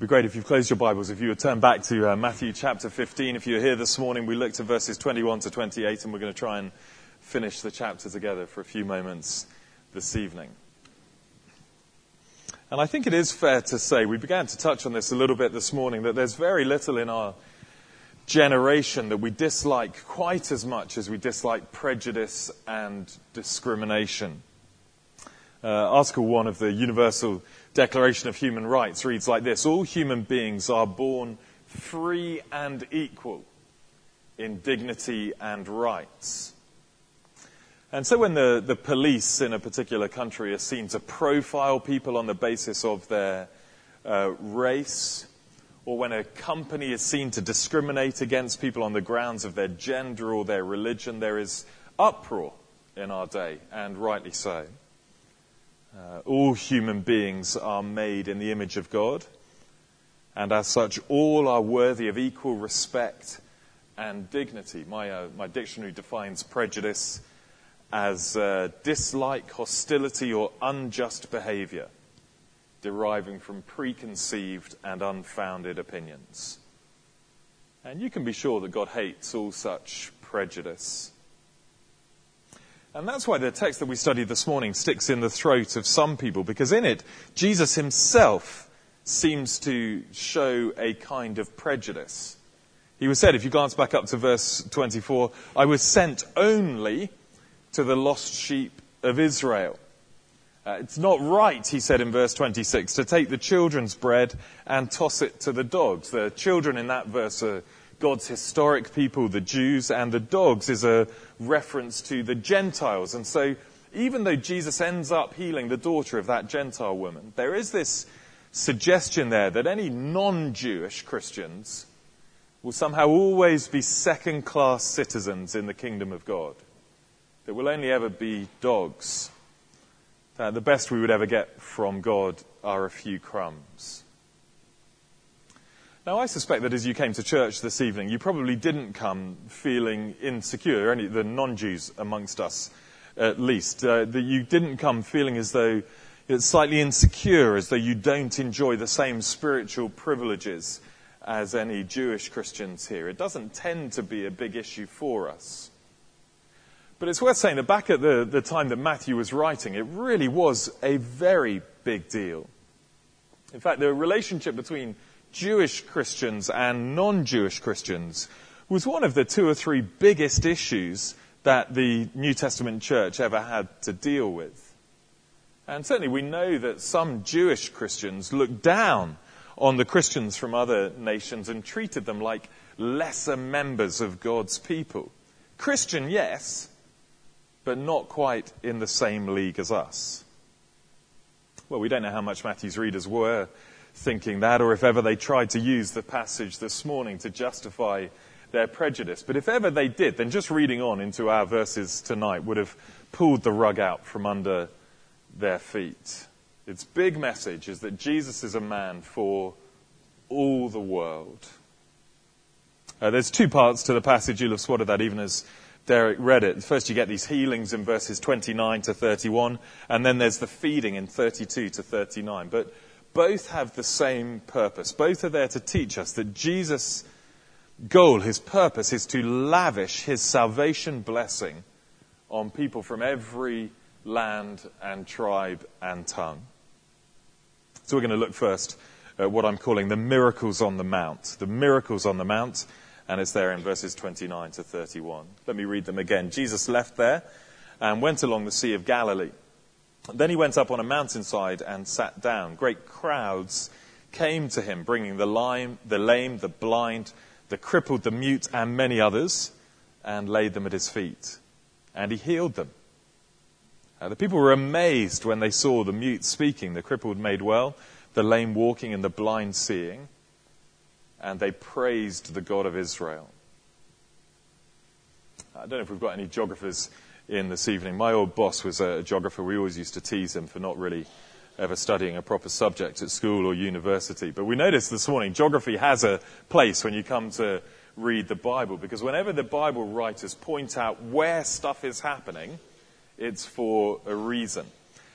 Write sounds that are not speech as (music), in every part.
It'd be great if you've closed your Bibles, if you would turn back to uh, Matthew chapter 15. If you're here this morning, we looked at verses 21 to 28, and we're going to try and finish the chapter together for a few moments this evening. And I think it is fair to say, we began to touch on this a little bit this morning, that there's very little in our generation that we dislike quite as much as we dislike prejudice and discrimination. Uh, Article 1 of the Universal Declaration of Human Rights reads like this All human beings are born free and equal in dignity and rights. And so when the, the police in a particular country are seen to profile people on the basis of their uh, race, or when a company is seen to discriminate against people on the grounds of their gender or their religion, there is uproar in our day, and rightly so. Uh, all human beings are made in the image of God, and as such, all are worthy of equal respect and dignity. My, uh, my dictionary defines prejudice as uh, dislike, hostility, or unjust behavior deriving from preconceived and unfounded opinions. And you can be sure that God hates all such prejudice. And that's why the text that we studied this morning sticks in the throat of some people, because in it, Jesus himself seems to show a kind of prejudice. He was said, if you glance back up to verse 24, I was sent only to the lost sheep of Israel. Uh, it's not right, he said in verse 26, to take the children's bread and toss it to the dogs. The children in that verse are God's historic people, the Jews, and the dogs is a reference to the Gentiles. And so, even though Jesus ends up healing the daughter of that Gentile woman, there is this suggestion there that any non Jewish Christians will somehow always be second class citizens in the kingdom of God. That will only ever be dogs. That the best we would ever get from God are a few crumbs. Now, I suspect that as you came to church this evening, you probably didn't come feeling insecure, the non Jews amongst us at least, uh, that you didn't come feeling as though it's slightly insecure, as though you don't enjoy the same spiritual privileges as any Jewish Christians here. It doesn't tend to be a big issue for us. But it's worth saying that back at the, the time that Matthew was writing, it really was a very big deal. In fact, the relationship between Jewish Christians and non Jewish Christians was one of the two or three biggest issues that the New Testament church ever had to deal with. And certainly we know that some Jewish Christians looked down on the Christians from other nations and treated them like lesser members of God's people. Christian, yes, but not quite in the same league as us. Well, we don't know how much Matthew's readers were thinking that, or if ever they tried to use the passage this morning to justify their prejudice. But if ever they did, then just reading on into our verses tonight would have pulled the rug out from under their feet. Its big message is that Jesus is a man for all the world. Uh, there's two parts to the passage. You'll have spotted that even as Derek read it. First, you get these healings in verses 29 to 31, and then there's the feeding in 32 to 39. But both have the same purpose. Both are there to teach us that Jesus' goal, his purpose, is to lavish his salvation blessing on people from every land and tribe and tongue. So we're going to look first at what I'm calling the miracles on the Mount. The miracles on the Mount, and it's there in verses 29 to 31. Let me read them again. Jesus left there and went along the Sea of Galilee. Then he went up on a mountainside and sat down. Great crowds came to him, bringing the lame, the lame, the blind, the crippled, the mute, and many others, and laid them at his feet. And he healed them. Uh, the people were amazed when they saw the mute speaking, the crippled made well, the lame walking, and the blind seeing. And they praised the God of Israel. I don't know if we've got any geographers in this evening. My old boss was a geographer. We always used to tease him for not really ever studying a proper subject at school or university. But we noticed this morning geography has a place when you come to read the Bible because whenever the Bible writers point out where stuff is happening, it's for a reason.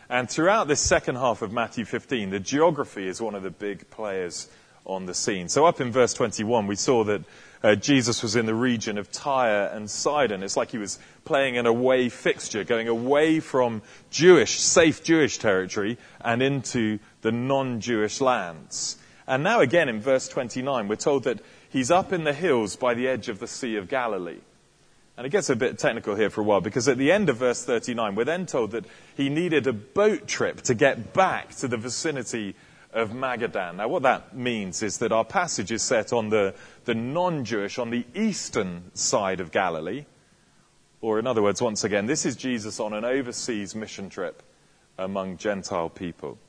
And throughout this second half of Matthew 15, the geography is one of the big players on the scene. So up in verse 21, we saw that uh, Jesus was in the region of Tyre and Sidon. It's like he was playing an away fixture, going away from Jewish, safe Jewish territory and into the non-Jewish lands. And now again in verse 29, we're told that he's up in the hills by the edge of the Sea of Galilee. And it gets a bit technical here for a while because at the end of verse 39, we're then told that he needed a boat trip to get back to the vicinity of Magadan. Now, what that means is that our passage is set on the, the non Jewish, on the eastern side of Galilee. Or, in other words, once again, this is Jesus on an overseas mission trip among Gentile people.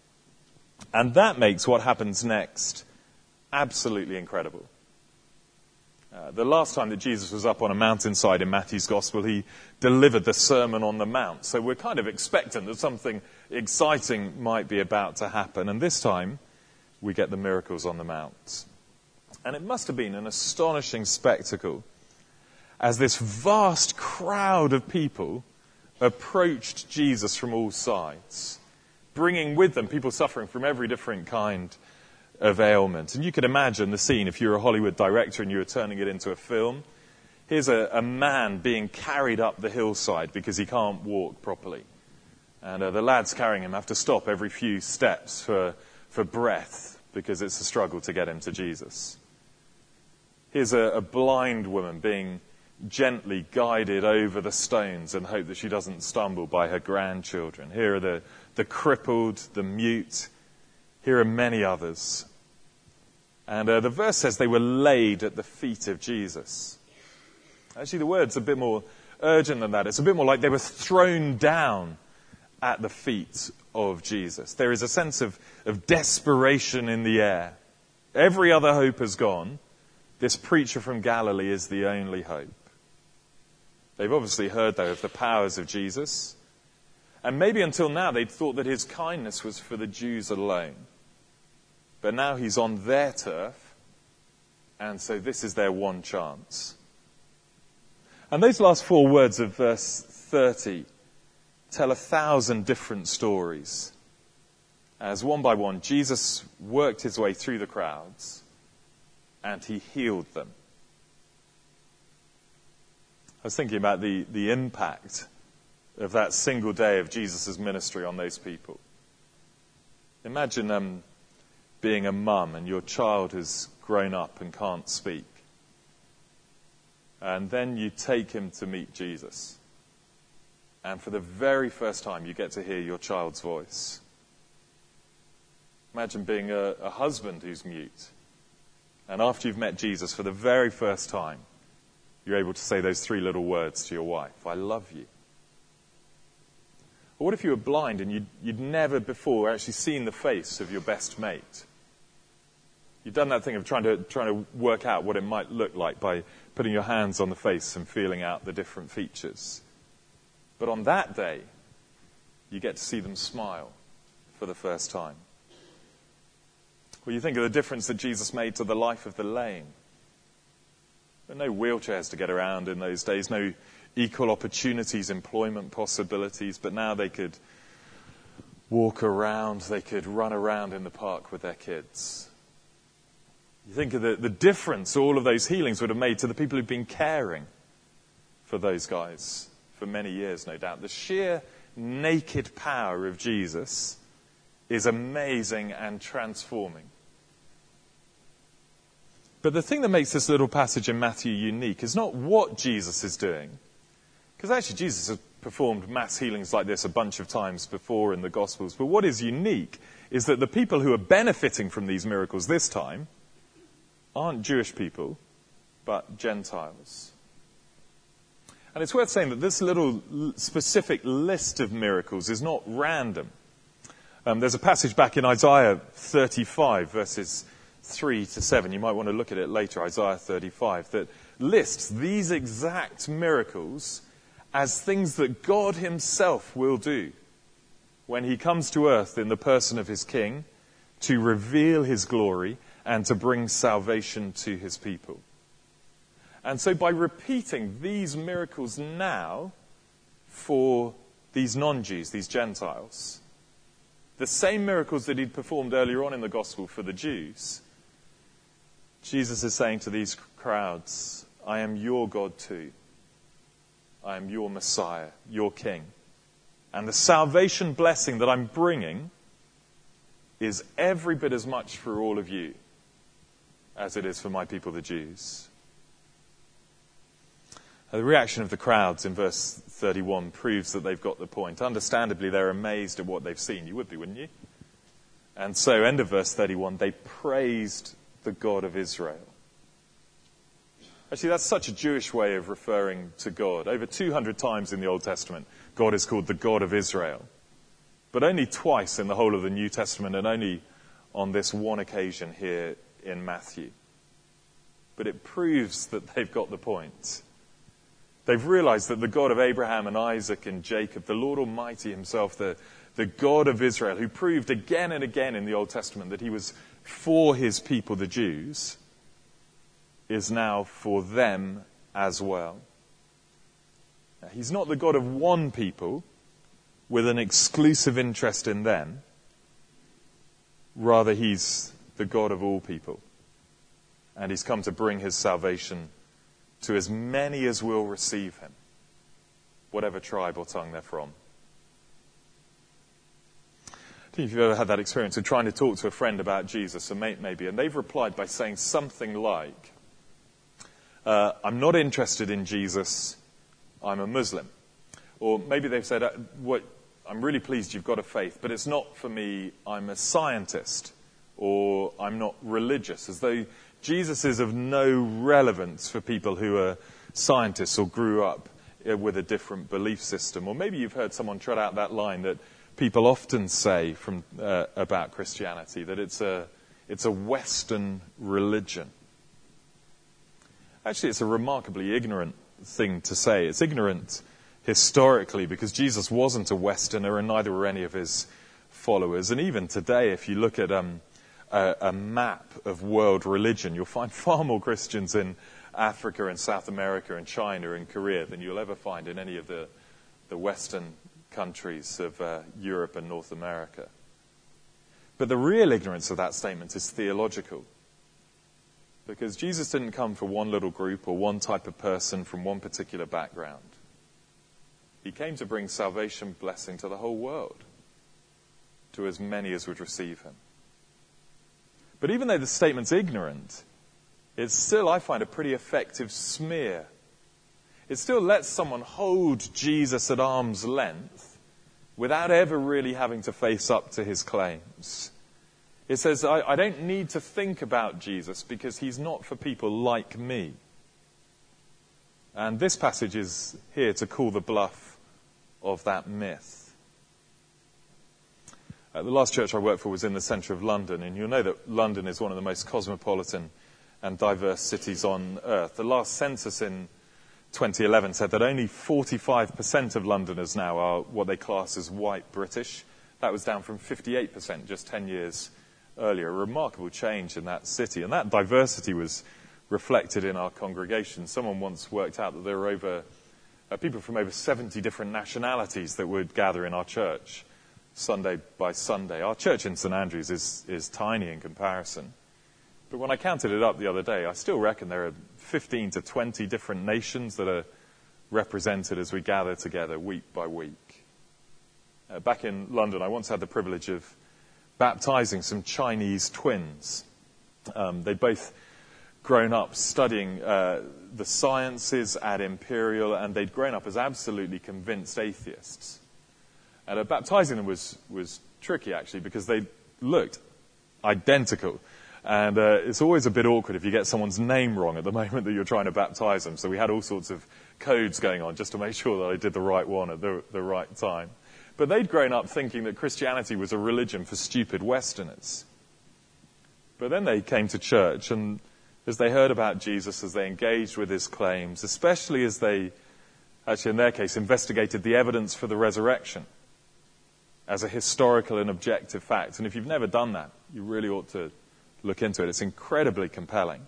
And that makes what happens next absolutely incredible. Uh, the last time that Jesus was up on a mountainside in Matthew's Gospel, he delivered the Sermon on the Mount. So we're kind of expectant that something exciting might be about to happen. And this time, we get the miracles on the Mount. And it must have been an astonishing spectacle as this vast crowd of people approached Jesus from all sides, bringing with them people suffering from every different kind of ailment. And you can imagine the scene if you're a Hollywood director and you were turning it into a film. Here's a, a man being carried up the hillside because he can't walk properly. And uh, the lads carrying him have to stop every few steps for, for breath because it's a struggle to get him to Jesus. Here's a, a blind woman being gently guided over the stones and hope that she doesn't stumble by her grandchildren. Here are the, the crippled, the mute, here are many others. And uh, the verse says they were laid at the feet of Jesus. Actually, the word's a bit more urgent than that. It's a bit more like they were thrown down at the feet of Jesus. There is a sense of, of desperation in the air. Every other hope has gone. This preacher from Galilee is the only hope. They've obviously heard, though, of the powers of Jesus. And maybe until now they'd thought that his kindness was for the Jews alone. But now he's on their turf, and so this is their one chance. And those last four words of verse 30 tell a thousand different stories. As one by one, Jesus worked his way through the crowds and he healed them. I was thinking about the, the impact of that single day of Jesus' ministry on those people. Imagine um, being a mum and your child has grown up and can't speak. And then you take him to meet Jesus. And for the very first time, you get to hear your child's voice. Imagine being a, a husband who's mute. And after you've met Jesus for the very first time, you're able to say those three little words to your wife I love you. Or what if you were blind and you'd, you'd never before actually seen the face of your best mate? You've done that thing of trying to, trying to work out what it might look like by putting your hands on the face and feeling out the different features. But on that day, you get to see them smile for the first time. Well, you think of the difference that Jesus made to the life of the lame. There were no wheelchairs to get around in those days, no equal opportunities, employment possibilities, but now they could walk around, they could run around in the park with their kids. You think of the, the difference all of those healings would have made to the people who've been caring for those guys for many years, no doubt. The sheer naked power of Jesus is amazing and transforming. But the thing that makes this little passage in Matthew unique is not what Jesus is doing, because actually, Jesus has performed mass healings like this a bunch of times before in the Gospels. But what is unique is that the people who are benefiting from these miracles this time aren't Jewish people, but Gentiles. And it's worth saying that this little specific list of miracles is not random. Um, there's a passage back in Isaiah 35, verses 3 to 7. You might want to look at it later, Isaiah 35, that lists these exact miracles as things that God Himself will do when He comes to earth in the person of His King to reveal His glory and to bring salvation to His people. And so, by repeating these miracles now for these non Jews, these Gentiles, the same miracles that He'd performed earlier on in the gospel for the Jews, Jesus is saying to these crowds, I am your God too. I am your Messiah, your King. And the salvation blessing that I'm bringing is every bit as much for all of you as it is for my people, the Jews. The reaction of the crowds in verse 31 proves that they've got the point. Understandably, they're amazed at what they've seen. You would be, wouldn't you? And so, end of verse 31, they praised the God of Israel. Actually, that's such a Jewish way of referring to God. Over 200 times in the Old Testament, God is called the God of Israel. But only twice in the whole of the New Testament, and only on this one occasion here in Matthew. But it proves that they've got the point. They've realized that the God of Abraham and Isaac and Jacob, the Lord Almighty Himself, the, the God of Israel, who proved again and again in the Old Testament that He was for His people, the Jews, is now for them as well. Now, he's not the God of one people with an exclusive interest in them. Rather, He's the God of all people. And He's come to bring His salvation to as many as will receive Him, whatever tribe or tongue they're from. I know if you've ever had that experience of trying to talk to a friend about Jesus, a mate maybe, and they've replied by saying something like, uh, I'm not interested in Jesus, I'm a Muslim. Or maybe they've said, uh, what, I'm really pleased you've got a faith, but it's not for me, I'm a scientist, or I'm not religious, as though Jesus is of no relevance for people who are scientists or grew up uh, with a different belief system. Or maybe you've heard someone trot out that line that people often say from, uh, about Christianity, that it's a, it's a Western religion. Actually, it's a remarkably ignorant thing to say. It's ignorant historically because Jesus wasn't a Westerner and neither were any of his followers. And even today, if you look at um, a, a, map of world religion, you'll find (laughs) far more Christians in Africa and South America and China and Korea than you'll ever find in any of the, the Western countries of uh, Europe and North America. But the real ignorance of that statement is theological. Because Jesus didn't come for one little group or one type of person from one particular background. He came to bring salvation blessing to the whole world, to as many as would receive him. But even though the statement's ignorant, it's still, I find, a pretty effective smear. It still lets someone hold Jesus at arm's length without ever really having to face up to his claims. It says, I, I don't need to think about Jesus because he's not for people like me. And this passage is here to call the bluff of that myth. Uh, the last church I worked for was in the centre of London, and you'll know that London is one of the most cosmopolitan and diverse cities on earth. The last census in 2011 said that only 45% of Londoners now are what they class as white British. That was down from 58% just 10 years earlier, a remarkable change in that city. And that diversity was reflected in our congregation. Someone once worked out that there were over uh, people from over 70 different nationalities that would gather in our church Sunday by Sunday. Our church in St Andrews is, is tiny in comparison. But when I counted it up the other day, I still reckon there are 15 to 20 different nations that are represented as we gather together week by week. Uh, back in London, I once had the privilege of baptizing some Chinese twins. Um, they'd both grown up studying uh, the sciences at Imperial, and they'd grown up as absolutely convinced atheists. And uh, baptizing them was, was tricky, actually, because they looked identical. And uh, it's always a bit awkward if you get someone's name wrong at the (laughs) moment that you're trying to baptize them. So we had all sorts of codes going on just to make (laughs) sure that I did the right one at the, the right time. But they'd grown up thinking that Christianity was a religion for stupid Westerners. But then they came to church, and as they heard about Jesus, as they engaged with his claims, especially as they, actually in their case, investigated the evidence for the resurrection as a historical and objective fact. And if you've never done that, you really ought to look into it. It's incredibly compelling.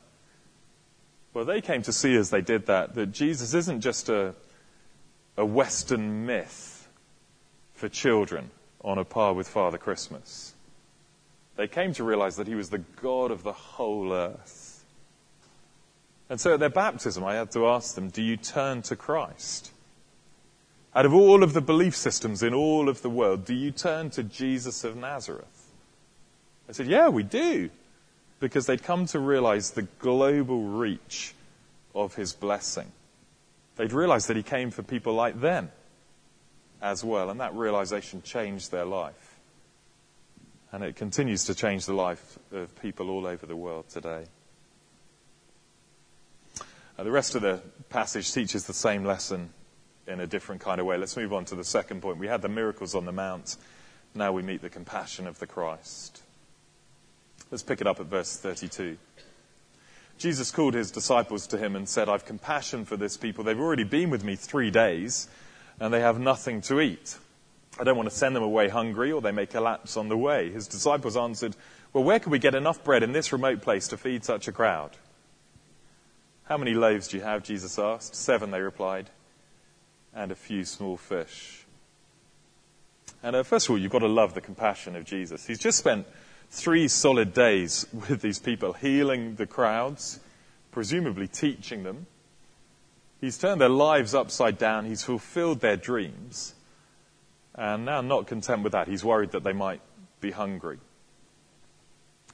Well, they came to see as they did that that Jesus isn't just a, a Western myth for children on a par with Father Christmas. They came to realize that he was the God of the whole earth. And so at their baptism, I had to ask them, Do you turn to Christ? Out of all of the belief systems in all of the world, do you turn to Jesus of Nazareth? I said, Yeah, we do. Because they'd come to realize the global reach of his blessing. They'd realized that he came for people like them as well, and that realization changed their life. And it continues to change the life of people all over the world today. The rest of the passage teaches the same lesson in a different kind of way. Let's move on to the second point. We had the miracles on the Mount. Now we meet the compassion of the Christ. Let's pick it up at verse 32. Jesus called his disciples to him and said, I've compassion for this people. They've already been with me three days and they have nothing to eat. I don't want to send them away hungry or they may collapse on the way. His disciples answered, Well, where can we get enough bread in this remote place to feed such a crowd? How many loaves do you have? Jesus asked. Seven, they replied, and a few small fish. And uh, first of all, you've got to love the compassion of Jesus. He's just spent three solid days (laughs) with these people, healing the crowds, presumably teaching them. He's turned their lives upside down. He's fulfilled their dreams. And now, not content with that, he's worried that they might be hungry.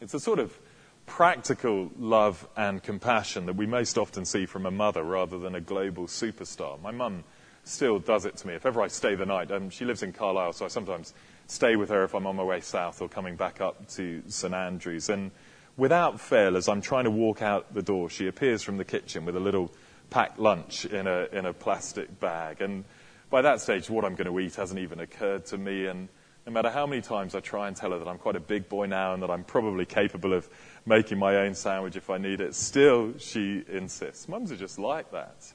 It's a sort of practical love and compassion that we most often see from a mother rather than a global superstar. My mum still does it to me. If ever I stay the night, um, she lives in Carlisle, so I sometimes stay with her if I'm on my way south or coming back up to St Andrews. And without fail, as I'm trying to walk out the door, she appears from the kitchen with a little packed lunch in a, in a plastic bag. And by that stage, what I'm going to eat hasn't even occurred to me. And no matter how many times I try and tell her that I'm quite a big boy now and that I'm probably capable of making my own sandwich if I need it, still she insists. Mums are just like that.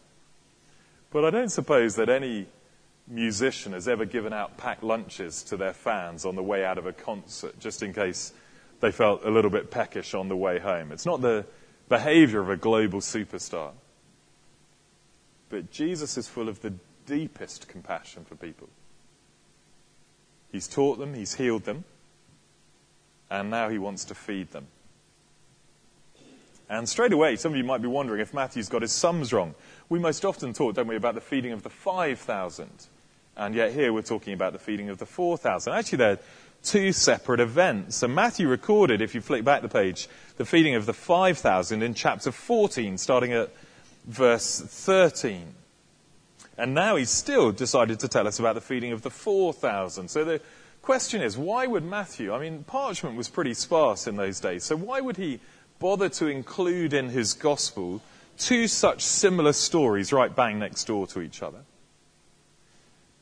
But I don't suppose that any musician has ever given out packed lunches to their fans on the way out of a concert, just in case they felt a little bit peckish on the way home. It's not the behavior of a global superstar. But Jesus is full of the deepest compassion for people. He's taught them, he's healed them, and now he wants to feed them. And straight away, some of you might be wondering if Matthew's got his sums wrong. We most often talk, don't we, about the feeding of the 5,000. And yet here we're talking about the feeding of the 4,000. Actually, they're two separate events. And Matthew recorded, if you flick back the page, the feeding of the 5,000 in chapter 14, starting at verse 13. And now he's still decided to tell us about the feeding of the 4,000. So the question is, why would Matthew, I mean, parchment was pretty sparse in those days, so why would he bother to include in his gospel two such similar stories right bang next door to each other?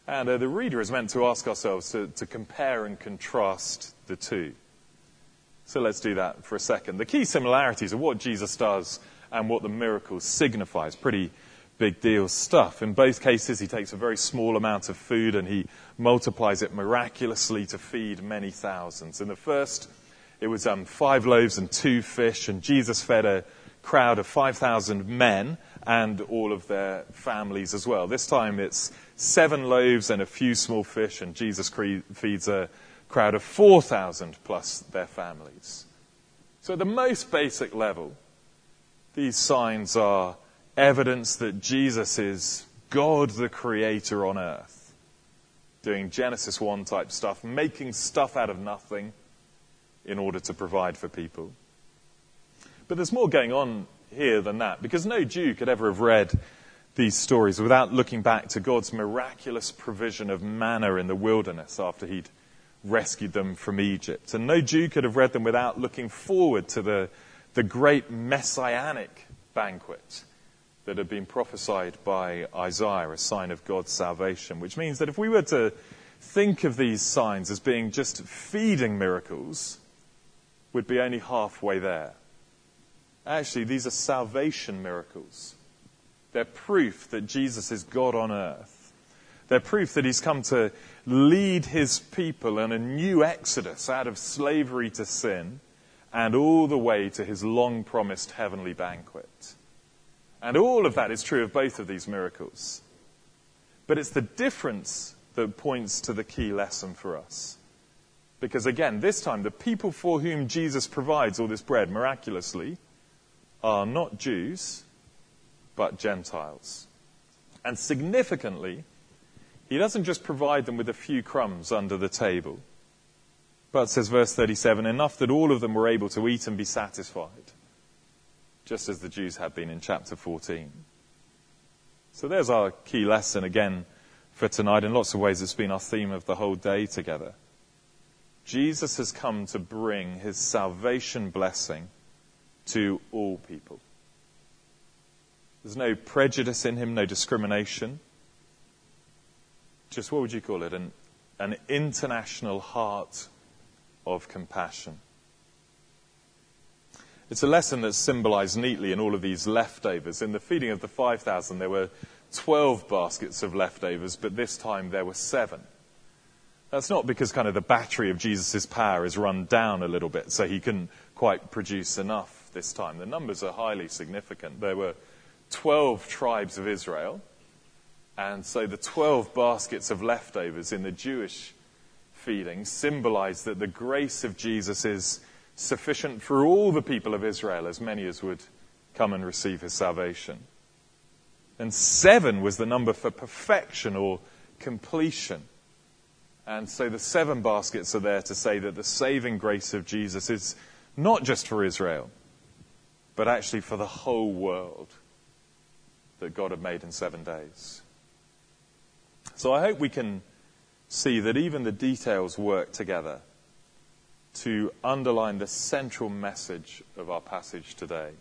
And uh, the reader is meant to ask ourselves to, to compare and contrast the two. So let's do that for a second. The key similarities are what Jesus does and what the miracle signifies. Pretty big deal stuff. In both cases, he takes a very small amount of food and he multiplies it miraculously to feed many thousands. In the first, it was um, five loaves and two fish, and Jesus fed a crowd of 5,000 men and all of their families as well. This time it's seven loaves and a few small fish, and Jesus feeds a crowd of 4,000 plus their families. So, at the most basic level, these signs are evidence that Jesus is God the Creator on earth, doing Genesis 1 type stuff, making stuff out of nothing in order to provide for people. But there's more going on here than that, because no Jew could ever have read these stories without looking back to God's miraculous provision of manna in the wilderness after he'd rescued them from Egypt. And no Jew could have read them without looking forward to the, the great messianic banquet that had been prophesied by Isaiah, a sign of God's salvation, which means that if we were to think of these signs as being just feeding miracles, we'd be only halfway there. Actually, these are salvation miracles. They're proof that Jesus is God on earth. They're proof that he's come to lead his people in a new exodus out of slavery to sin and all the way to his long promised heavenly banquet. And all of that is true of both of these miracles. But it's the difference that points to the key lesson for us. Because again, this time, the people for whom Jesus provides all this bread miraculously are not Jews, but Gentiles. And significantly, he doesn't just provide them with a few crumbs under the table, but says verse 37 enough that all of them were able to eat and be satisfied, just as the Jews had been in chapter 14. So there's our key lesson again for tonight. In lots of ways, it's been our theme of the whole day together. Jesus has come to bring his salvation blessing to all people. There's no prejudice in him, no discrimination. Just what would you call it? An, an international heart of compassion. It's a lesson that's symbolized neatly in all of these leftovers. In the feeding of the 5,000, there were 12 baskets of leftovers, but this time there were seven. That's not because kind of the battery of Jesus' power is run down a little bit, so he couldn't quite produce enough this time. The numbers are highly significant. There were 12 tribes of Israel, and so the 12 baskets of leftovers in the Jewish feeding symbolize that the grace of Jesus is sufficient for all the people of Israel, as many as would come and receive his salvation. And seven was the number for perfection or completion. And so the seven baskets are there to say that the saving grace of Jesus is not just for Israel, but actually for the whole world that God had made in seven days. So I hope we can see that even the details work together to underline the central message of our passage today.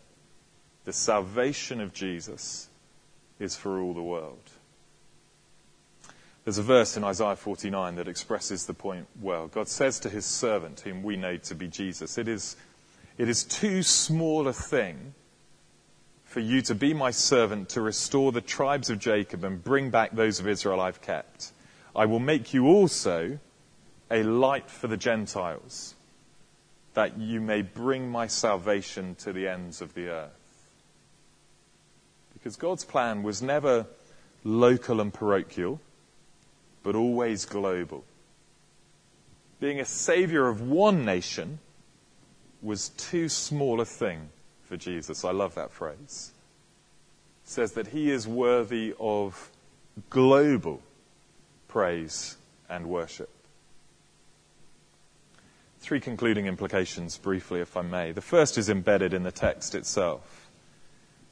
The salvation of Jesus is for all the world. There's a verse in Isaiah 49 that expresses the point well. God says to his servant, whom we know to be Jesus, it is, it is too small a thing for you to be my servant to restore the tribes of Jacob and bring back those of Israel I've kept. I will make you also a light for the Gentiles, that you may bring my salvation to the ends of the earth. Because God's plan was never local and parochial but always global. Being a savior of one nation was too small a thing for Jesus. I love that phrase. It says that he is worthy of global praise and worship. Three concluding implications, briefly, if I may. The first is embedded in the text itself.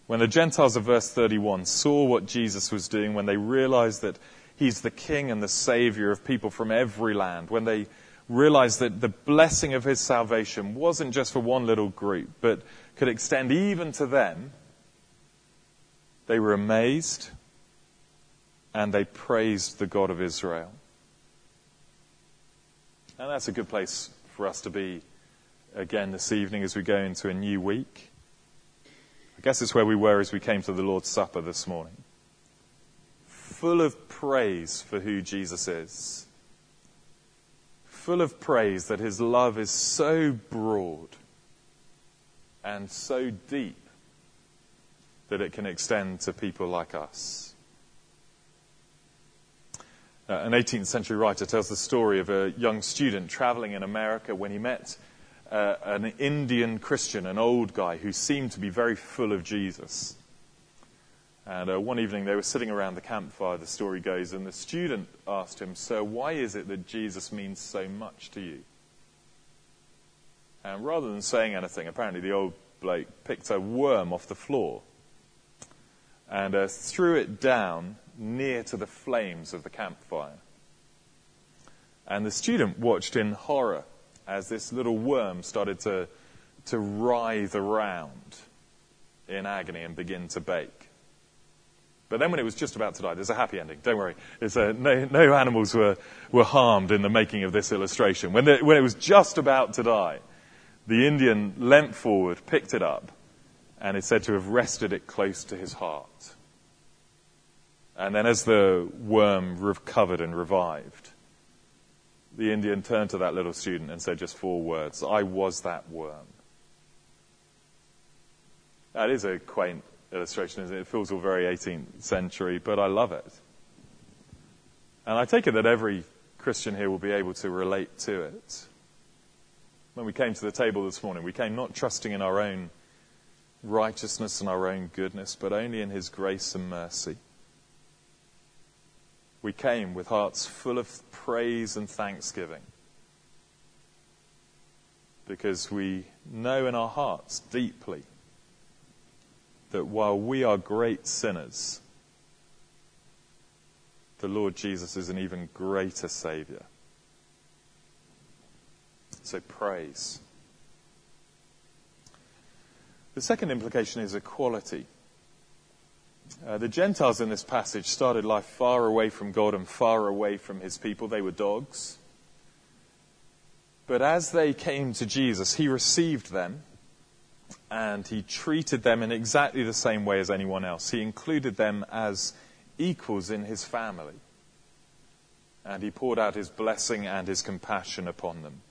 When the Gentiles of verse 31 saw what Jesus was doing, when they realized that He's the king and the savior of people from every land. When they realized that the blessing of his salvation wasn't just for one little group, but could extend even to them, they were amazed and they praised the God of Israel. And that's a good place for us to be again this evening as we go into a new week. I guess it's where we were as we came to the Lord's Supper this morning full of praise for who Jesus is. Full of praise that his love is so broad and so deep that it can extend to people like us. Uh, an 18th century writer tells the story of a young student traveling in America when he met uh, an Indian Christian, an old guy who seemed to be very full of Jesus. And uh, one evening they were sitting around the campfire, the story goes, and the student asked him, Sir, why is it that Jesus means so much to you? And rather than saying anything, apparently the old bloke picked a worm off the floor and uh, threw it down near to the flames of the campfire. And the student watched in horror as this little worm started to, to writhe around in agony and begin to bake. But then when it was just about to die, there's a happy ending. Don't worry. A, uh, no, no, animals were, were harmed in the making of this illustration. When, the, when it was just about to die, the Indian leant forward, picked it up, and is said to have rested it close to his heart. And then as the worm recovered and revived, the Indian turned to that little student and said just four words I was that worm. That is a quaint illustration, it? It feels all very 18th century, but I love it. And I take it that every Christian here will be able to relate to it. When we came to the table this morning, we came not trusting in our own righteousness and our own goodness, but only in His grace and mercy. We came with hearts full of praise and thanksgiving because we know in our hearts deeply that while we are great sinners, the Lord Jesus is an even greater Saviour. So praise. The second implication is equality. Uh, the Gentiles in this passage started life far away from God and far away from his people. They were dogs. But as they came to Jesus, he received them and he treated them in exactly the same way as anyone else. He included them as equals in his family. And he poured out his blessing and his compassion upon them.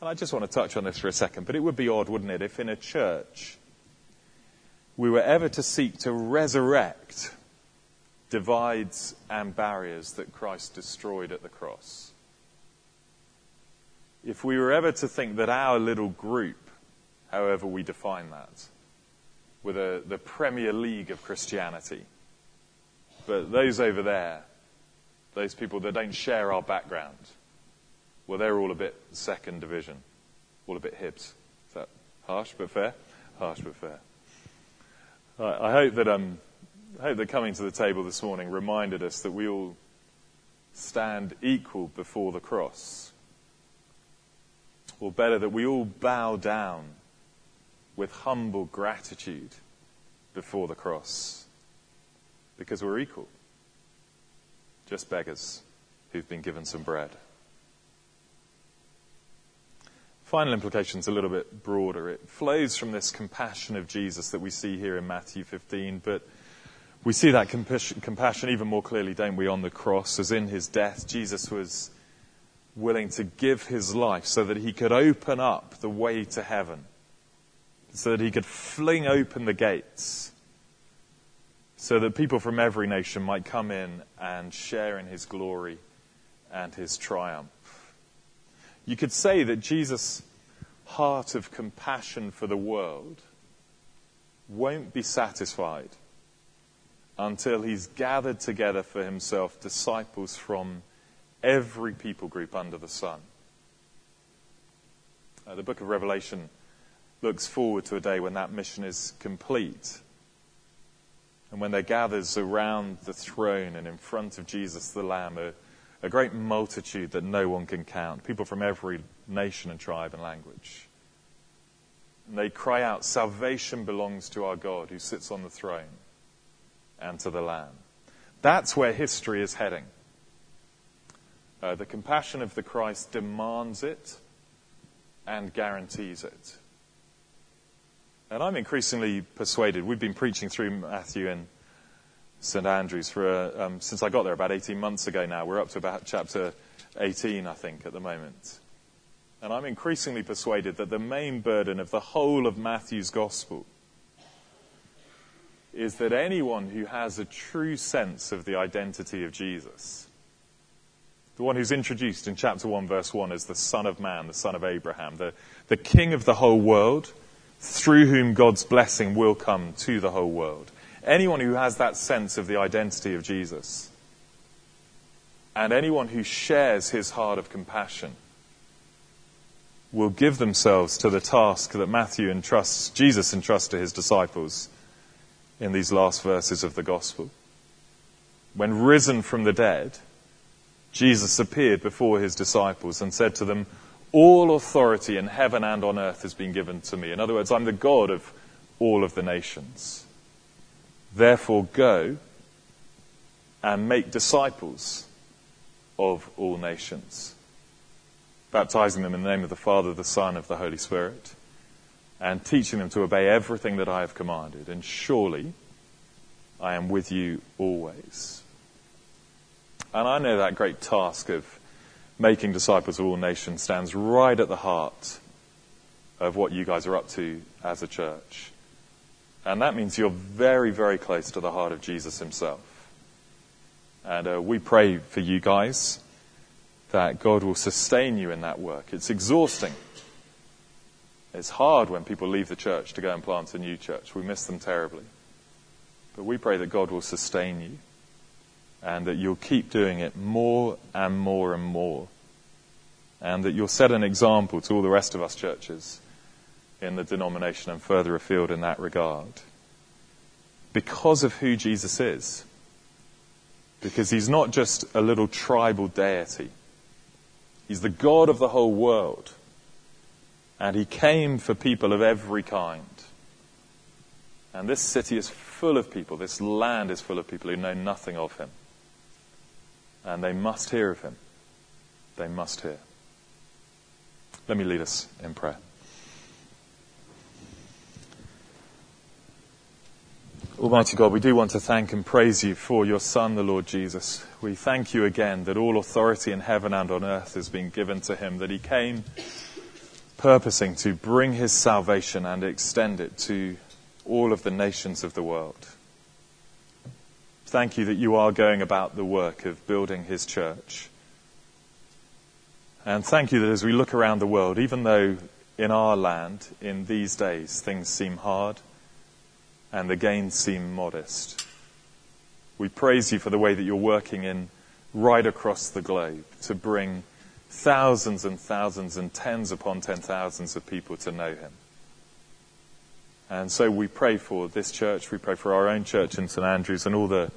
And I just want to touch on this for a second, but it would be odd, wouldn't it, if in a church we were ever to seek to resurrect divides and barriers that Christ destroyed at the cross. If we were ever to think that our little group, however we define that, the, the Premier League of Christianity, but those over there, those people that don't share our background, well, they're all a bit second division, all a bit Hibs. Is that harsh but fair? Harsh but fair. I hope that um, I hope that coming to the table this morning reminded us that we all stand equal before the cross. Or better, that we all bow down with humble gratitude before the cross. Because we're equal. Just beggars who've been given some bread final implication is a little bit broader. It flows from this compassion of Jesus that we see here in Matthew 15, but we see that compassion even more clearly, don't we, on the cross, as in his death, Jesus was willing to give his life so that he could open up the way to heaven, so that he could fling open the gates, so that people from every nation might come in and share in his glory and his triumph. You could say that Jesus' heart of compassion for the world won't be satisfied until he's gathered together for himself disciples from every people group under the sun. Uh, the book of Revelation looks forward to a day when that mission is complete. And when there gathers around the throne and in front of Jesus the Lamb a a great multitude that no one can count, people from every nation and tribe and language. And they cry out, Salvation belongs to our God who sits on the throne and to the Lamb. That's where history is heading. Uh, the compassion of the Christ demands it and guarantees it. And I'm increasingly persuaded, we've been preaching through Matthew and St Andrews for a, um, since I got there about 18 months ago now. We're up to about chapter 18, I think, at the moment. And I'm increasingly persuaded that the main burden of the whole of Matthew's gospel is that anyone who has a true sense of the identity of Jesus, the one who's introduced in chapter 1, verse 1 as the Son of Man, the Son of Abraham, the, the King of the whole world, through whom God's blessing will come to the whole world. Anyone who has that sense of the identity of Jesus, and anyone who shares his heart of compassion, will give themselves to the task that Matthew entrusts, Jesus entrusts to his disciples in these last verses of the gospel. When risen from the dead, Jesus appeared before his disciples and said to them, All authority in heaven and on earth has been given to me. In other words, I'm the God of all of the nations. Therefore, go and make disciples of all nations, baptizing them in the name of the Father, the Son, of the Holy Spirit, and teaching them to obey everything that I have commanded. And surely I am with you always. And I know that great task of making disciples of all nations stands right at the heart of what you guys are up to as a church. And that means you're very, very close to the heart of Jesus himself. And uh, we pray for you guys that God will sustain you in that work. It's exhausting. It's hard when people leave the church to go and plant a new church. We miss them terribly. But we pray that God will sustain you and that you'll keep doing it more and more and more. And that you'll set an example to all the rest of us churches in the denomination and further afield in that regard. Because of who Jesus is. Because he's not just a little tribal deity. He's the God of the whole world. And he came for people of every kind. And this city is full of people, this land is full of people who know nothing of him. And they must hear of him. They must hear. Let me lead us in prayer. Almighty God, we do want to thank and praise you for your Son, the Lord Jesus. We thank you again that all authority in heaven and on earth has been given to him, that he came purposing to bring his salvation and extend it to all of the nations of the world. Thank you that you are going about the work of building his church. And thank you that as we look around the world, even though in our land, in these days, things seem hard, and the gains seem modest. We praise you for the way that you're working in right across the globe to bring thousands and thousands and tens upon ten thousands of people to know him. And so we pray for this church, we pray for our own church in St Andrews and all the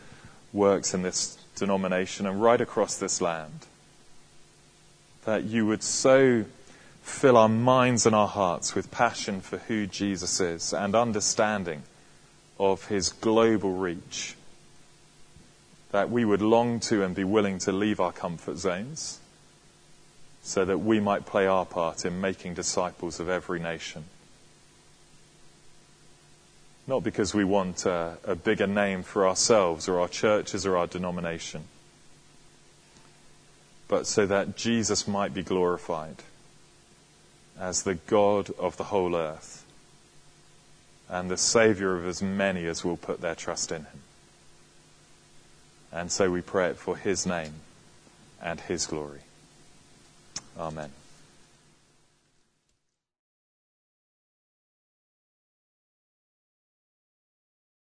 works in this denomination and right across this land. That you would so fill our minds and our hearts with passion for who Jesus is and understanding of his global reach. That we would long to and be willing to leave our comfort zones so that we might play our part in making disciples of every nation. Not because we want a, a bigger name for ourselves or our churches or our denomination, but so that Jesus might be glorified as the God of the whole earth and the Savior of as many as will put their trust in Him. And so we pray it for His name and His glory. Amen.